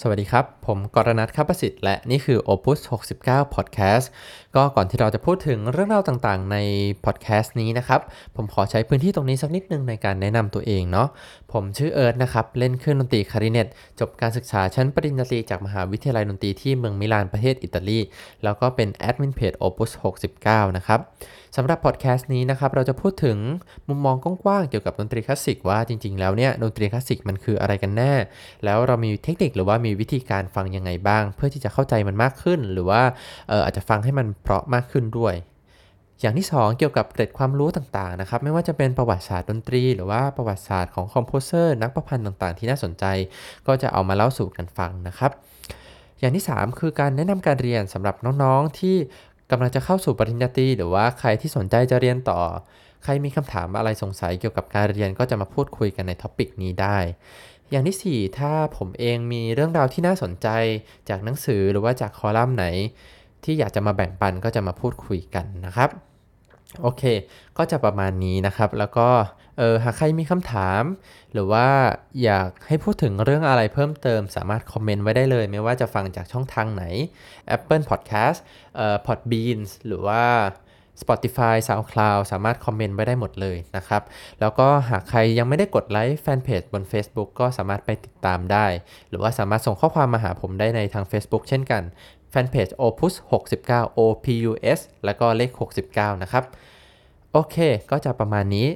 สวัสดีครับ ผมกรณัทคับประสิทธิ์ และนี่คือ Opus 69 Podcast ก็ก่อนที่เราจะพูดถึงเรื่องราวต่างๆ ใน podcast นี้นะครับ ผมขอใช้พื้นที่ตรงนี้สักนิดนึงในการแนะนำตัวเองเนาะ ผมชื่อเอิร์ธนะครับ เล่นเครื่องดนตรีคลาริเน็ตจบการศึกษาชั้นปริญญาตรีจากมหาวิทยาลัยดนตรีที่เมืองมิลานประเทศอิตาลี แล้วก็เป็นแอดมินเพจ Opus 69 นะครับสำหรับพอดแคสต์นี้นะครับ เราจะพูดถึงมุมมองกว้างๆเกี่ยวกับดนตรีคลาสสิกว่าจริงๆ แล้วเนี่ยดนตรีคลาสสิกมันคืออะไรกันแน่ แล้วเรามีเทคนิคหรือว่ามีวิธีการฟังยังไงบ้าง เพื่อที่จะเข้าใจมันมากขึ้น หรือว่าอาจจะฟังให้มันเพราะมากขึ้นด้วยอย่างที่ 2 เกี่ยวกับเกร็ดความรู้ต่างๆนะครับไม่ว่าจะเป็นประวัติศาสตร์ดนตรี หรือว่าประวัติศาสตร์ของ composer นักประพันธ์ต่างๆ ที่น่าสนใจ ก็จะเอามาเล่าสู่กันฟังนะครับ อย่างที่ 3 คือการแนะนำการเรียนสำหรับน้องๆที่กำลังจะเข้าสู่ปริญญาตรีหรือว่าใครที่สนใจจะเรียนต่อ ใครมีคำถามอะไรสงสัยเกี่ยวกับการเรียนก็จะมาพูดคุยกันใน topic นี้ได้ อย่างที่ 4 ถ้าผมเองมีเรื่องราวที่น่าสนใจจากหนังสือหรือว่าจากคอลัมน์ไหน ที่อยากจะมาแบ่งปันก็จะมาพูดคุยกันนะครับ โอเค ก็จะประมาณนี้นะครับ แล้วก็เออหากใครมีคำถาม หรือว่าอยากให้พูดถึงเรื่องอะไรเพิ่มเติม สามารถคอมเมนต์ไว้ได้เลย ไม่ว่าจะฟังจากช่องทางไหน Apple Podcast เอ่อ Podbeans หรือว่า Spotify SoundCloud สามารถคอมเมนต์ไว้ได้หมดเลยนะครับ แล้วก็หากใครยังไม่ได้กดไลค์แฟนเพจบน Facebook ก็สามารถไปติดตามได้ หรือว่าสามารถส่งข้อความมาหาผมได้ในทาง Facebook เช่นกันแฟนเพจ opus 69 opus แล้วก็เลข 69 นะครับ โอเค ก็จะประมาณนี้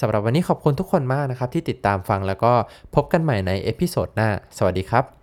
สำหรับวันนี้ขอบคุณทุกคนมากนะครับ ที่ติดตามฟังแล้วก็พบกันใหม่ใน episode หน้า สวัสดีครับ